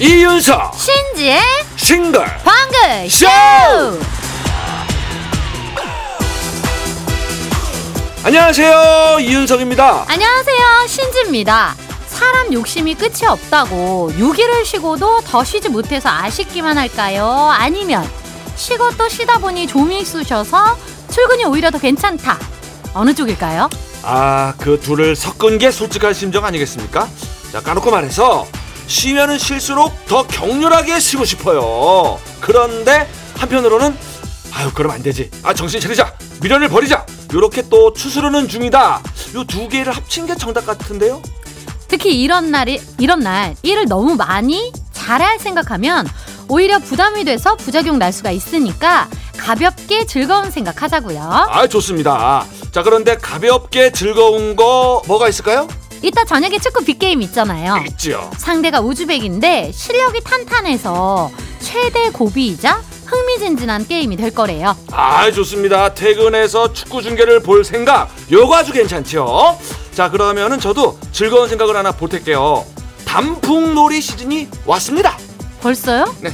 이윤석 신지의 싱글 방글 쇼! 안녕하세요 이윤석입니다 안녕하세요 신지입니다 사람 욕심이 끝이 없다고 6일을 쉬고도 더 쉬지 못해서 아쉽기만 할까요? 아니면 쉬고 또 쉬다 보니 좀이 쑤셔서 출근이 오히려 더 괜찮다. 어느 쪽일까요? 아 그 둘을 섞은 게 솔직한 심정 아니겠습니까? 자 까놓고 말해서 쉬면은 쉴수록 더 격렬하게 쉬고 싶어요. 그런데 한편으로는 아유 그럼 안 되지. 아 정신 차리자. 미련을 버리자. 요렇게 또 추스르는 중이다. 요 두 개를 합친 게 정답 같은데요? 특히 이런 날이 이런 날 일을 너무 많이 잘할 생각하면 오히려 부담이 돼서 부작용 날 수가 있으니까 가볍게 즐거운 생각하자고요. 아 좋습니다 자 그런데 가볍게 즐거운 거 뭐가 있을까요 이따 저녁에 축구 빅게임 있잖아요. 있죠 상대가 우즈벡인데 실력이 탄탄해서 최대 고비이자 흥미진진한 게임이 될 거래요. 아 좋습니다 퇴근해서 축구 중계를 볼 생각 요거 아주 괜찮죠 자 그러면은 저도 즐거운 생각을 하나 보탤게요 단풍놀이 시즌이 왔습니다 벌써요? 네.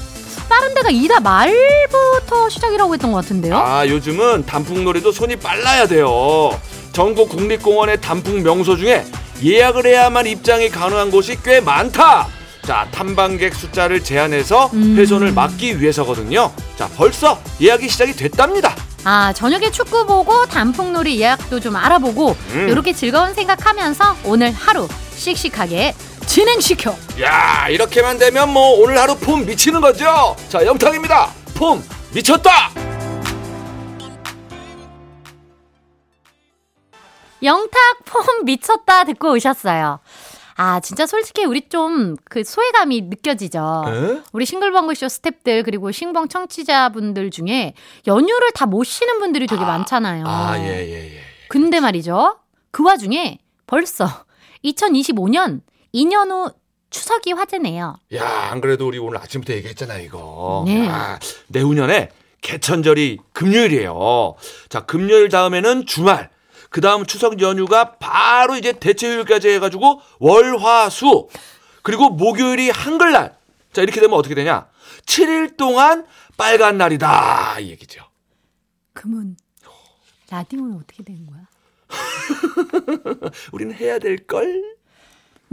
다른 데가 이달 말부터 시작이라고 했던 것 같은데요? 아 요즘은 단풍놀이도 손이 빨라야 돼요 전국 국립공원의 단풍 명소 중에 예약을 해야만 입장이 가능한 곳이 꽤 많다 자 탐방객 숫자를 제한해서 음. 훼손을 막기 위해서거든요 자 벌써 예약이 시작이 됐답니다 아 저녁에 축구 보고 단풍놀이 예약도 좀 알아보고 음. 이렇게 즐거운 생각하면서 오늘 하루 씩씩하게 진행시켜. 야 이렇게만 되면 뭐 오늘 하루 폼 미치는 거죠 자 영탁입니다 폼 미쳤다 영탁 폼 미쳤다 듣고 오셨어요. 아 진짜 솔직히 우리 좀 그 소외감이 느껴지죠. 에? 우리 싱글벙글쇼 스탭들 그리고 싱벙 청취자분들 중에 연휴를 다못 쉬는 분들이 되게 많잖아요. 아예예 예 근데 말이죠. 그 와중에 벌써 2025년 2년 후 추석이 화제네요. 야, 안 그래도 우리 오늘 아침부터 얘기했잖아, 이거. 네. 야, 내후년에 개천절이 금요일이에요. 자, 금요일 다음에는 주말. 그 다음 추석 연휴가 바로 이제 대체휴일까지 해가지고 월, 화, 수. 그리고 목요일이 한글날. 자, 이렇게 되면 어떻게 되냐? 7일 동안 빨간 날이다. 이 얘기죠. 그러면 라디오는 어떻게 되는 거야? 우리는 해야 될 걸?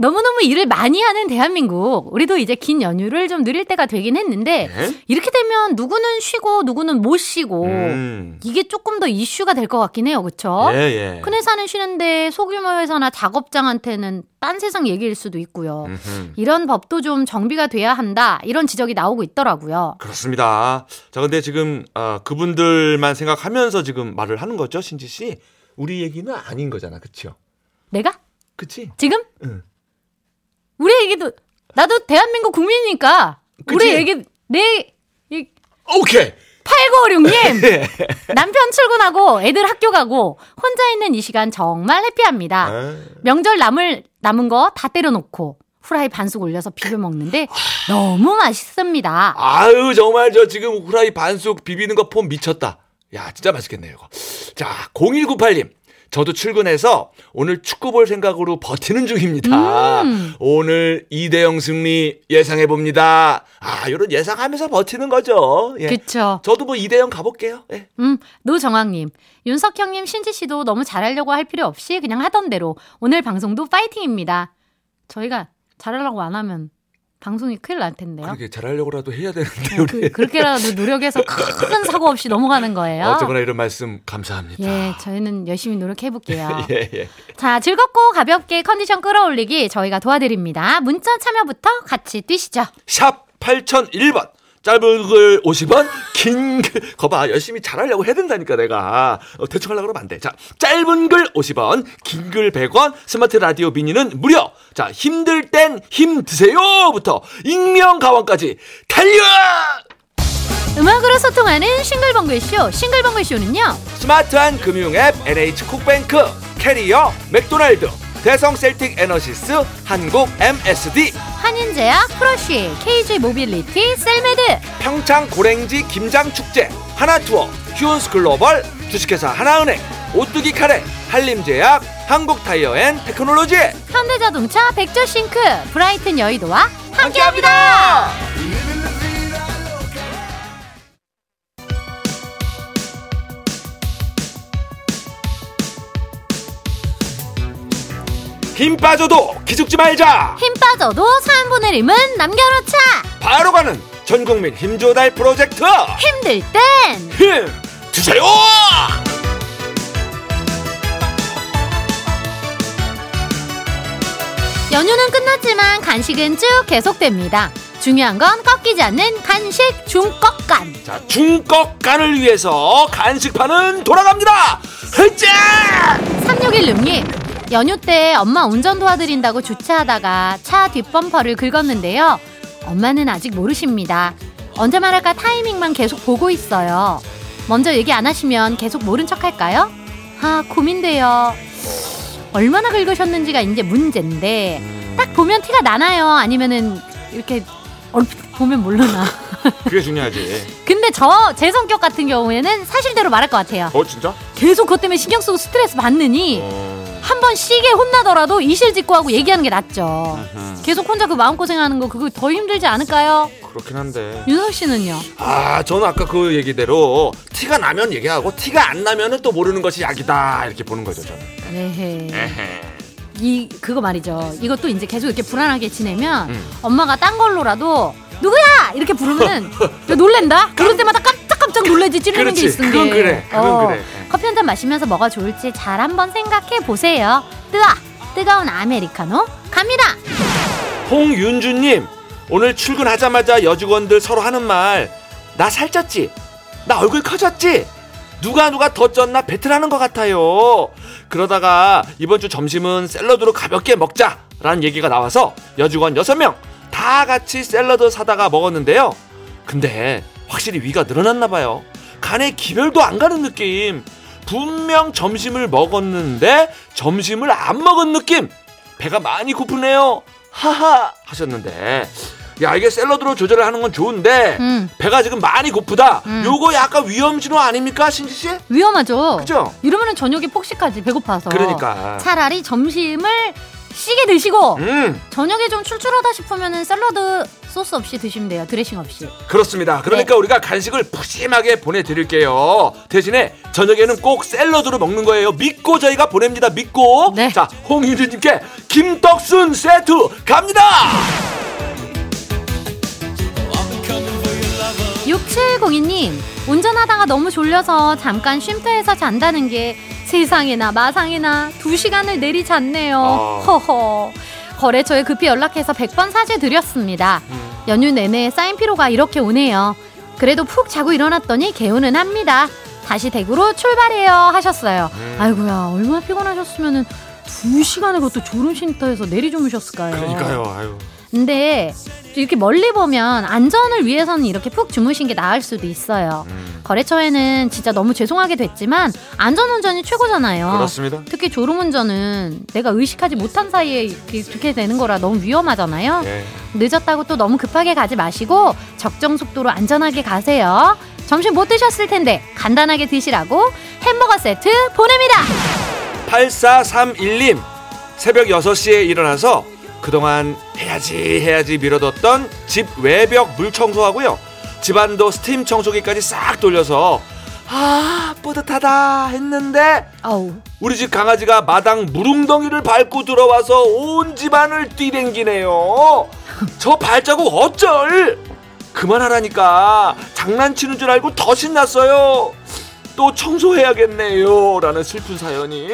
너무너무 일을 많이 하는 대한민국. 우리도 이제 긴 연휴를 좀 누릴 때가 되긴 했는데 네? 이렇게 되면 누구는 쉬고 누구는 못 쉬고 음. 이게 조금 더 이슈가 될 것 같긴 해요. 그렇죠? 예, 예. 큰 회사는 쉬는데 소규모 회사나 작업장한테는 딴 세상 얘기일 수도 있고요. 음흠. 이런 법도 좀 정비가 돼야 한다. 이런 지적이 나오고 있더라고요. 그렇습니다. 자, 근데 지금 아, 그분들만 생각하면서 지금 말을 하는 거죠, 신지 씨. 우리 얘기는 아닌 거잖아, 그렇죠? 내가 그치? 지금 응. 우리 얘기도 나도 대한민국 국민이니까 그치? 우리 얘기 내 이, 오케이. 8956님 예. 남편 출근하고 애들 학교 가고 혼자 있는 이 시간 정말 해피합니다. 아, 명절 남을 남은 거 다 때려놓고 후라이 반숙 올려서 비벼 먹는데 너무 맛있습니다. 아유, 정말 저 지금 후라이 반숙 비비는 거 폼 미쳤다. 야, 진짜 맛있겠네요, 이거. 자, 0198님. 저도 출근해서 오늘 축구 볼 생각으로 버티는 중입니다. 음. 오늘 2대0 승리 예상해 봅니다. 아, 요런 예상하면서 버티는 거죠. 예. 그쵸. 저도 뭐 2대0 가볼게요. 예. 음, 노정황님. 윤석형님, 신지씨도 너무 잘하려고 할 필요 없이 그냥 하던 대로 오늘 방송도 파이팅입니다. 저희가 잘하려고 안 하면 방송이 큰일 날 텐데요. 그렇게 잘하려고라도 해야 되는데 네, 우리 그, 그렇게라도 노력해서 큰 사고 없이 넘어가는 거예요. 어쨌거나 이런 말씀 감사합니다. 예, 저희는 열심히 노력해 볼게요. 예, 예. 자, 즐겁고 가볍게 컨디션 끌어올리기 저희가 도와드립니다. 문자 참여부터 같이 뛰시죠. 샵 8001번. 짧은 글 50원, 긴 글, 거봐, 열심히 잘하려고 해야 된다니까, 내가. 어, 대충 하려고 그러면 안 돼. 자, 짧은 글 50원, 긴 글 100원, 스마트 라디오 미니는 무료! 자, 힘들 땐 힘 드세요! 부터, 익명 가왕까지, 달려! 음악으로 소통하는 싱글벙글쇼. 싱글벙글쇼는요. 스마트한 금융 앱 NH콕뱅크, 캐리어, 맥도날드, 대성 셀틱 에너시스, 한국 MSD, 한인제약, 프러쉬, KG 모빌리티, 셀메드. 평창 고랭지 김장 축제, 하나투어, 휴온스 글로벌 주식회사 하나은행 오뚜기 카레 한림제약 한국타이어앤 테크놀로지 현대자동차 백조싱크 브라이튼 여의도와 함께합니다. 힘 빠져도 기죽지 말자 힘 빠져도 3분의 1은 남겨놓자. 바로 가는 전국민 힘조달 프로젝트 힘들 땐힘 주세요 연휴는 끝났지만 간식은 쭉 계속됩니다. 중요한 건 꺾이지 않는 간식 중꺾간. 자 중꺾간을 위해서 간식판은 돌아갑니다 흐짜 3616님, 연휴 때 엄마 운전 도와드린다고 주차하다가 차 뒷범퍼를 긁었는데요. 엄마는 아직 모르십니다. 언제 말할까 타이밍만 계속 보고 있어요. 먼저 얘기 안 하시면 계속 모른 척 할까요? 아, 고민돼요. 얼마나 긁으셨는지가 이제 문제인데, 딱 보면 티가 나나요? 아니면은, 이렇게, 얼핏 보면 모르나? 그게 중요하지 근데 저, 제 성격 같은 경우에는 사실대로 말할 것 같아요. 어 진짜? 계속 그것 때문에 신경 쓰고 스트레스 받느니, 어... 한 번 시게 혼나더라도 이실직고하고 얘기하는 게 낫죠. 음흠. 계속 혼자 그 마음고생하는 거 그거 더 힘들지 않을까요? 그렇긴 한데 윤석 씨는요? 아 저는 아까 그 얘기대로 티가 나면 얘기하고 티가 안 나면은 또 모르는 것이 약이다 이렇게 보는 거죠 저는 네헤. 에헤. 이 그거 말이죠. 이것도 이제 계속 이렇게 불안하게 지내면 음. 엄마가 딴 걸로라도 누구야 이렇게 부르면 놀랜다. 그럴 때마다 깜짝 깜짝 놀래지 찌르는 그렇지. 게 있은 그건 게. 그래. 그건 그래. 커피 한 잔 마시면서 뭐가 좋을지 잘 한번 생각해 보세요. 뜨아 뜨거운 아메리카노 갑니다. 홍윤주님 오늘 출근하자마자 여직원들 서로 하는 말 나 살쪘지 나 얼굴 커졌지 누가 누가 더 쪘나 배틀하는 것 같아요 그러다가 이번 주 점심은 샐러드로 가볍게 먹자라는 얘기가 나와서 여직원 6명 다 같이 샐러드 사다가 먹었는데요 근데 확실히 위가 늘어났나 봐요 간에 기별도 안 가는 느낌 분명 점심을 먹었는데 점심을 안 먹은 느낌 배가 많이 고프네요 하하 하셨는데 야 이게 샐러드로 조절을 하는 건 좋은데 음 배가 지금 많이 고프다 음. 요거 약간 위험 신호 아닙니까 신지 씨? 위험하죠. 그죠? 이러면은 저녁에 폭식하지 배고파서. 그러니까 차라리 점심을 시게 드시고 음. 저녁에 좀 출출하다 싶으면은 샐러드 소스 없이 드시면 돼요. 드레싱 없이. 그렇습니다. 그러니까 우리가 간식을 푸짐하게 보내드릴게요. 대신에 저녁에는 꼭 샐러드로 먹는 거예요. 믿고 저희가 보냅니다. 믿고. 네. 자 홍윤주님께 김떡순 세트 갑니다! 6702님 운전하다가 너무 졸려서 잠깐 쉼터에서 잔다는 게 세상에나 마상에나 두 시간을 내리잤네요. 아. 허허. 거래처에 급히 연락해서 100번 사죄 드렸습니다. 음. 연휴 내내 쌓인 피로가 이렇게 오네요. 그래도 푹 자고 일어났더니 개운은 합니다. 다시 대구로 출발해요 하셨어요. 음. 아이고야 얼마나 피곤하셨으면은 두 시간을 그것도 졸음 쉼터에서 내리 주무셨을까요? 그러니까요 아유 근데 이렇게 멀리 보면 안전을 위해서는 이렇게 푹 주무신 게 나을 수도 있어요. 음, 거래처에는 진짜 너무 죄송하게 됐지만 안전 운전이 최고잖아요. 그렇습니다 특히 졸음 운전은 내가 의식하지 못한 사이에 이렇게 되는 거라 너무 위험하잖아요. 예. 늦었다고 또 너무 급하게 가지 마시고 적정 속도로 안전하게 가세요. 점심 못 드셨을 텐데 간단하게 드시라고 햄버거 세트 보냅니다. 8431님 새벽 6시에 일어나서 그동안 해야지 해야지 미뤄뒀던 집 외벽 물 청소하고요. 집안도 스팀 청소기까지 싹 돌려서 아 뿌듯하다 했는데 어우. 우리 집 강아지가 마당 무릉덩이를 밟고 들어와서 온 집안을 뛰댕기네요. 저 발자국 어쩔? 그만하라니까. 장난치는 줄 알고 더 신났어요. 또 청소해야겠네요. 라는 슬픈 사연이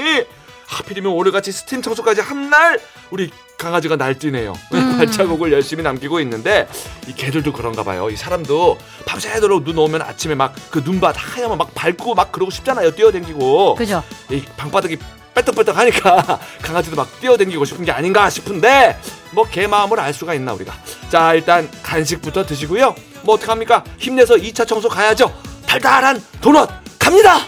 하필이면 오늘같이 스팀 청소까지 한 날 우리 강아지가 날뛰네요. 음. 발자국을 열심히 남기고 있는데 이 개들도 그런가 봐요. 이 사람도 밤새도록 눈 오면 아침에 막 그 눈밭 하얀 막 밟고 막 그러고 싶잖아요. 뛰어댕기고. 그죠? 이 방바닥이 빼떡빼떡 하니까 강아지도 막 뛰어댕기고 싶은 게 아닌가 싶은데 뭐 개 마음을 알 수가 있나 우리가. 자 일단 간식부터 드시고요. 뭐 어떡합니까? 힘내서 2차 청소 가야죠. 달달한 도넛 갑니다!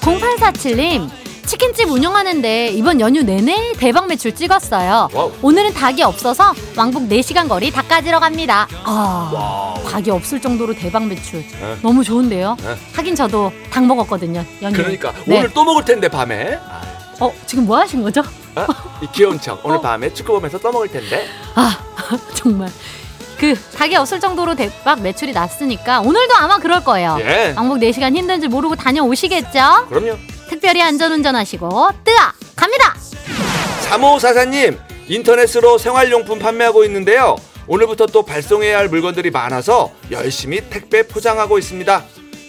0847님 치킨집 운영하는데 이번 연휴 내내 대박 매출 찍었어요. 와우. 오늘은 닭이 없어서 왕복 4시간 거리 닭 가지러 갑니다. 아, 와우. 닭이 없을 정도로 대박 매출. 네. 너무 좋은데요? 네. 하긴 저도 닭 먹었거든요. 연휴. 그러니까 네. 오늘 또 먹을 텐데 밤에. 아, 어, 지금 뭐 하신 거죠? 어? 이 귀여운 척. 오늘 어. 밤에 축구 보면서 또 먹을 텐데. 아, 정말. 그 닭이 없을 정도로 대박 매출이 났으니까 오늘도 아마 그럴 거예요. 예. 왕복 4시간 힘든 줄 모르고 다녀오시겠죠? 그럼요. 특별히 안전운전 하시고 뜨아! 갑니다. 3544님 인터넷으로 생활용품 판매하고 있는데요. 오늘부터 또 발송해야 할 물건들이 많아서 열심히 택배 포장하고 있습니다.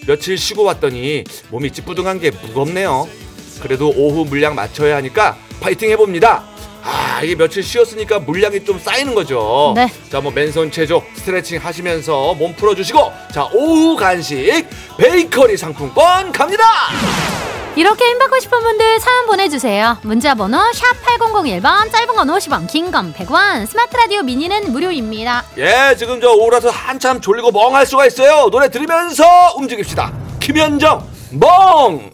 며칠 쉬고 왔더니 몸이 찌뿌둥한 게 무겁네요. 그래도 오후 물량 맞춰야 하니까 파이팅 해봅니다. 아 이게 며칠 쉬었으니까 물량이 좀 쌓이는 거죠. 네. 자뭐 맨손 체조 스트레칭 하시면서 몸 풀어주시고 자 오후 간식 베이커리 상품권 갑니다 이렇게 힘받고 싶은 분들 사연 보내주세요. 문자번호 샵 8001번, 짧은 건 50원, 긴 건 100원, 스마트 라디오 미니는 무료입니다. 예, 지금 저 오라서 한참 졸리고 멍할 수가 있어요. 노래 들으면서 움직입시다. 김현정, 멍!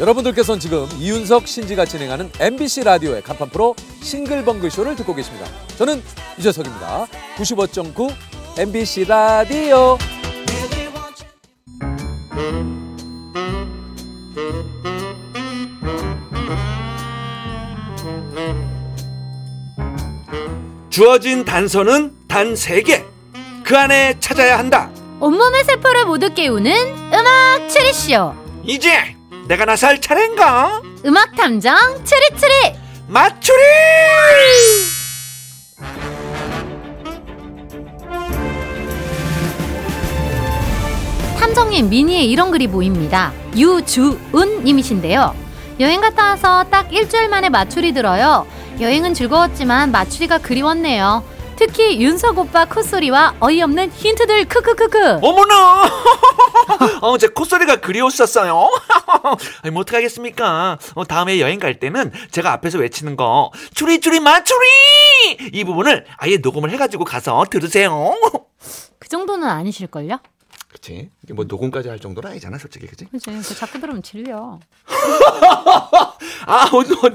여러분들께서는 지금 이윤석 신지가 진행하는 MBC 라디오의 간판 프로 싱글벙글 쇼를 듣고 계십니다. 저는 유재석입니다. 95.9 MBC 라디오. 주어진 단서는 단 세개그 안에 찾아야 한다. 온몸의 세포를 모두 깨우는 음악 추리쇼. 이제 내가 나설 차례인가? 음악 탐정 추리추리. 맞추리! 탐정님 미니에 이런 글이 보입니다. 유주은 님이신데요. 여행 갔다 와서 딱 일주일 만에 마출이 들어요. 여행은 즐거웠지만 마출이가 그리웠네요. 특히 윤석 오빠 콧소리와 어이없는 힌트들 크크크크. 어머나! 어, 제 콧소리가 그리웠었어요. 아니, 뭐 어떡하겠습니까? 어, 다음에 여행 갈 때는 제가 앞에서 외치는 거, 추리추리 맞추리! 이 부분을 아예 녹음을 해가지고 가서 들으세요. 그 정도는 아니실걸요? 그치. 이게 뭐 녹음까지 할 정도는 아니잖아, 솔직히. 그치? 그치. 그 자꾸 들으면 질려. 아, 어, 어,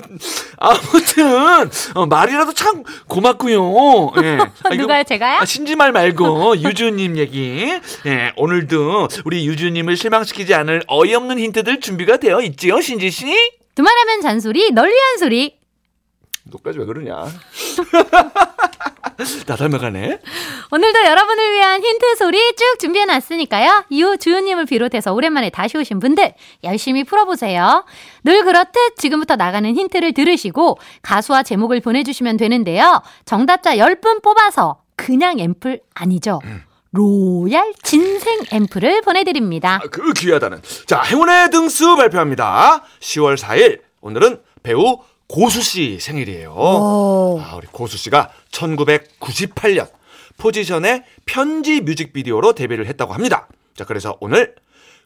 아무튼, 어, 말이라도 참 고맙고요 예. 아, 이거- 누가요, 제가요? 아, 신지말 말고 유주님 얘기. 예, 오늘도 우리 유주님을 실망시키지 않을 어이없는 힌트들 준비가 되어 있지요, 신지 씨? 두말하면 잔소리, 널 위한 소리. 너까지 왜 그러냐? 나 닮아가네. 오늘도 여러분을 위한 힌트 소리 쭉 준비해놨으니까요. 유주은님을 비롯해서 오랜만에 다시 오신 분들 열심히 풀어보세요. 늘 그렇듯 지금부터 나가는 힌트를 들으시고 가수와 제목을 보내주시면 되는데요. 정답자 10분 뽑아서 그냥 앰플 아니죠. 로얄 진생 앰플을 보내드립니다. 아, 그 귀하다는. 자, 행운의 등수 발표합니다. 10월 4일. 오늘은 배우 고수 씨 생일이에요. 아, 우리 고수 씨가 1998년 포지션의 편지 뮤직비디오로 데뷔를 했다고 합니다. 자, 그래서 오늘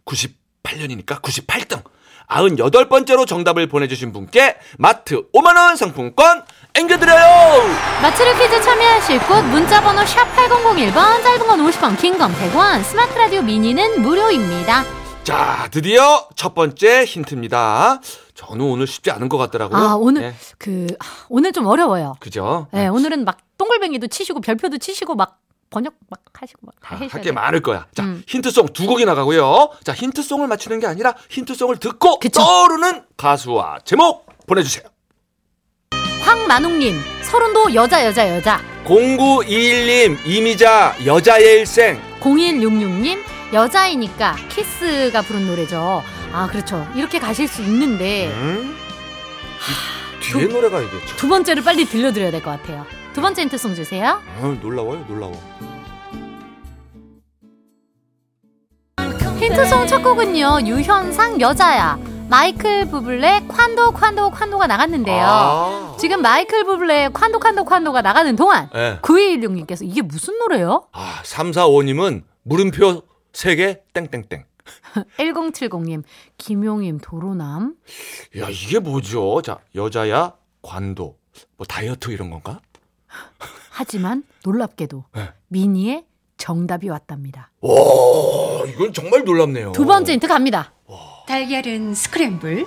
98년이니까 98등. 98번째로 정답을 보내주신 분께 마트 5만원 상품권 앵겨드려요! 마츠르 퀴즈 참여하실 곳 문자번호 샵 8001번 짧은 건 50원 긴 건 100원 스마트 라디오 미니는 무료입니다. 자, 드디어 첫 번째 힌트입니다. 저는 오늘 쉽지 않은 것 같더라고요. 아 오늘 네, 그 아, 오늘 좀 어려워요. 그죠? 네, 오늘은 막 동글뱅이도 치시고 별표도 치시고 막 번역 막 하시고 막다 아, 해주셔야 할게 돼요. 많을 거야. 자, 음. 힌트송 두 곡이 나가고요. 자, 힌트송을 맞추는 게 아니라 힌트송을 듣고 그쵸. 떠오르는 가수와 제목 보내 주세요. 황만웅님 서른도 여자 여자 여자 0921님 이미자 여자의 일생 0166님 여자이니까 키스가 부른 노래죠. 아 그렇죠. 이렇게 가실 수 있는데 음? 이 뒤에 노래가 이게 참 두 번째를 빨리 들려드려야 될 것 같아요. 두 번째 힌트송 주세요. 아, 놀라워요 놀라워. 힌트송 첫 곡은요 유현상 여자야 마이클 부블레 콴도 콴도 콴도가 나갔는데요. 아, 지금 마이클 부블레 콴도 콴도 콴도가 나가는 동안 네. 9216님께서 이게 무슨 노래요? 아 345님은 물음표 3개 땡땡땡. 1070님 김용임 도로남 야 이게 뭐죠? 자 여자야 관도 뭐 다이어트 이런 건가? 하지만 놀랍게도 네. 미니의 정답이 왔답니다. 와 이건 정말 놀랍네요. 두 번째 힌트 갑니다. 와, 달걀은 스크램블.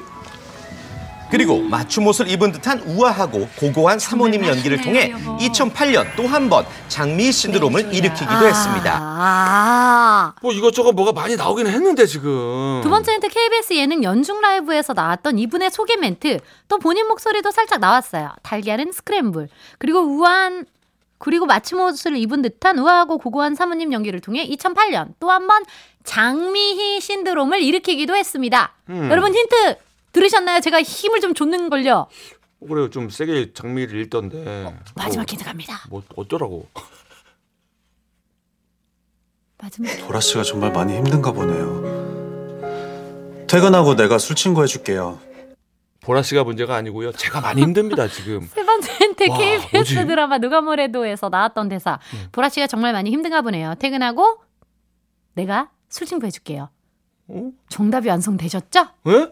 그리고 맞춤 옷을 입은 듯한 우아하고 고고한 사모님 연기를 통해 2008년 또 한 번 장미 신드롬을 일으키기도 했습니다. 아. 뭐 이것저것 뭐가 많이 나오긴 했는데 지금. 두 번째 힌트 KBS 예능 연중 라이브에서 나왔던 이분의 소개 멘트 또 본인 목소리도 살짝 나왔어요. 달걀은 스크램블 그리고 우아한 그리고 맞춤 옷을 입은 듯한 우아하고 고고한 사모님 연기를 통해 2008년 또 한 번 장미희 신드롬을 일으키기도 했습니다. 음. 여러분 힌트 들으셨나요? 제가 힘을 좀 줬는 걸요. 그래요. 좀 세게 장미를 읽던데. 마지막 뭐, 힌트 갑니다. 뭐 어쩌라고. 마지막 보라 씨가 정말 많이 힘든가 보네요. 퇴근하고 내가 술 친구 해줄게요. 보라 씨가 문제가 아니고요. 제가 많이 힘듭니다 지금. 세 번째 힌트 와, KBS 뭐지? 드라마 누가 뭐래도에서 나왔던 대사. 보라 씨가 정말 많이 힘든가 보네요. 퇴근하고 내가 술 친구 해줄게요. 어? 정답이 완성되셨죠? 에?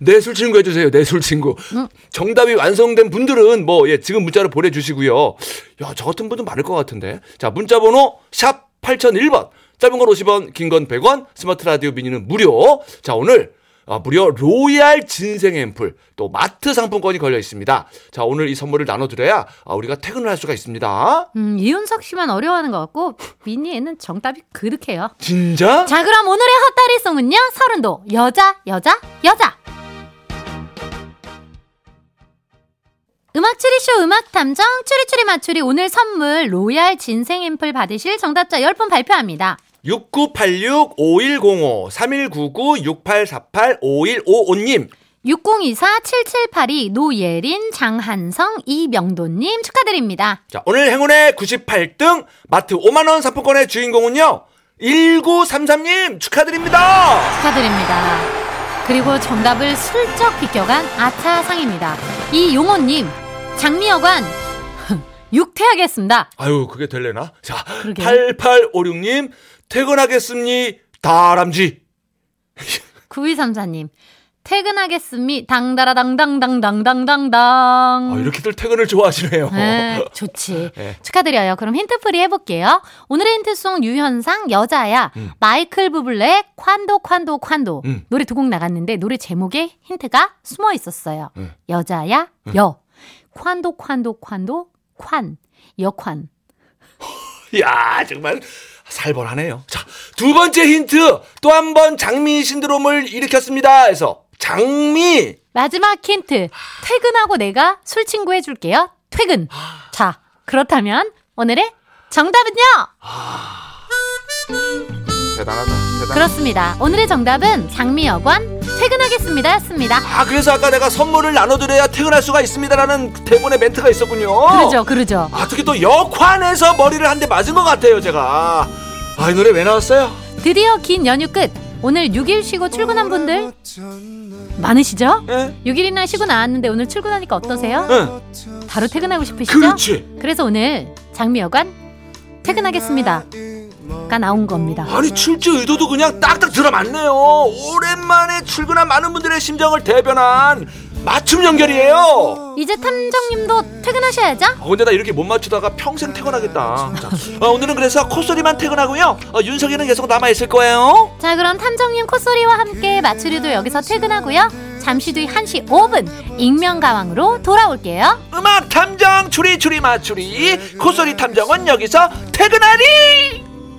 내 술 친구 해주세요. 내 술 친구. 응. 정답이 완성된 분들은 뭐 예, 지금 문자로 보내주시고요. 야, 저 같은 분은 많을 것 같은데. 자, 문자번호 샵 8001번. 짧은 건 50원, 긴 건 100원, 스마트 라디오 미니는 무료. 자, 오늘 아, 무려 로얄 진생 앰플 또 마트 상품권이 걸려 있습니다. 자, 오늘 이 선물을 나눠드려야 아, 우리가 퇴근을 할 수가 있습니다. 음, 이윤석 씨만 어려워하는 것 같고 미니에는 정답이 그득해요. 진짜? 자, 그럼 오늘의 헛다리송은요. 서른도 여자 여자 여자. 음악 추리쇼 음악 탐정 추리추리 맞추리 오늘 선물 로얄 진생 앰플 받으실 정답자 10분 발표합니다. 6986-5105-3199-6848-5155님. 6024-7782 노예린 장한성 이명도님 축하드립니다. 자, 오늘 행운의 98등 마트 5만원 상품권의 주인공은요, 1933님 축하드립니다! 축하드립니다. 그리고 정답을 슬쩍 비껴간 아차상입니다. 이용호님 장미여관 육퇴하겠습니다. 아유, 그게 될래나? 자, 그러게. 8856님 퇴근하겠습니 다람쥐. 9234님 퇴근하겠습니다. 당다라당당당당당당당. 아, 이렇게들 퇴근을 좋아하시네요. 네, 좋지. 네. 축하드려요. 그럼 힌트풀이 해볼게요. 오늘의 힌트송 유현상 여자야. 마이클 부블레 콴도 콴도 콴도. 음. 노래 두 곡 나갔는데 노래 제목에 힌트가 숨어 있었어요. 음. 여자야 여. 콴도 콴도 콴도 콴. 여콴. 이야, 정말 살벌하네요. 자, 두 번째 힌트. 또 한 번 장미 신드롬을 일으켰습니다. 해서 장미. 마지막 힌트. 퇴근하고 내가 술 친구 해줄게요. 퇴근. 자, 그렇다면 오늘의 정답은요? 대단하다. 대단. 그렇습니다. 오늘의 정답은 장미 여관 퇴근하겠습니다 였습니다. 아, 그래서 아까 내가 선물을 나눠드려야 퇴근할 수가 있습니다라는 대본의 멘트가 있었군요. 그러죠, 그러죠. 아, 특히 또 역환에서 머리를 한 대 맞은 것 같아요, 제가. 아, 이 노래 왜 나왔어요? 드디어 긴 연휴 끝. 오늘 6일 쉬고 출근한 분들 많으시죠? 예? 6일이나 쉬고 나왔는데 오늘 출근하니까 어떠세요? 응. 바로 퇴근하고 싶으시죠? 그렇지. 그래서 오늘 장미여관 퇴근하겠습니다. 가 나온 겁니다. 아니, 출제 의도도 그냥 딱딱 들어맞네요. 오랜만에 출근한 많은 분들의 심정을 대변한 맞춤 연결이에요. 이제 탐정님도 퇴근하셔야죠? 어, 근데 나 이렇게 못 맞추다가 평생 퇴근하겠다. 자, 어, 오늘은 그래서 콧소리만 퇴근하고요. 어, 윤석이는 계속 남아 있을 거예요. 자 그럼 탐정님 콧소리와 함께 마추리도 여기서 퇴근하고요. 잠시 뒤 1시 5분 익명가왕으로 돌아올게요. 음악 탐정 추리 추리 맞추리 콧소리 탐정은 여기서 퇴근하리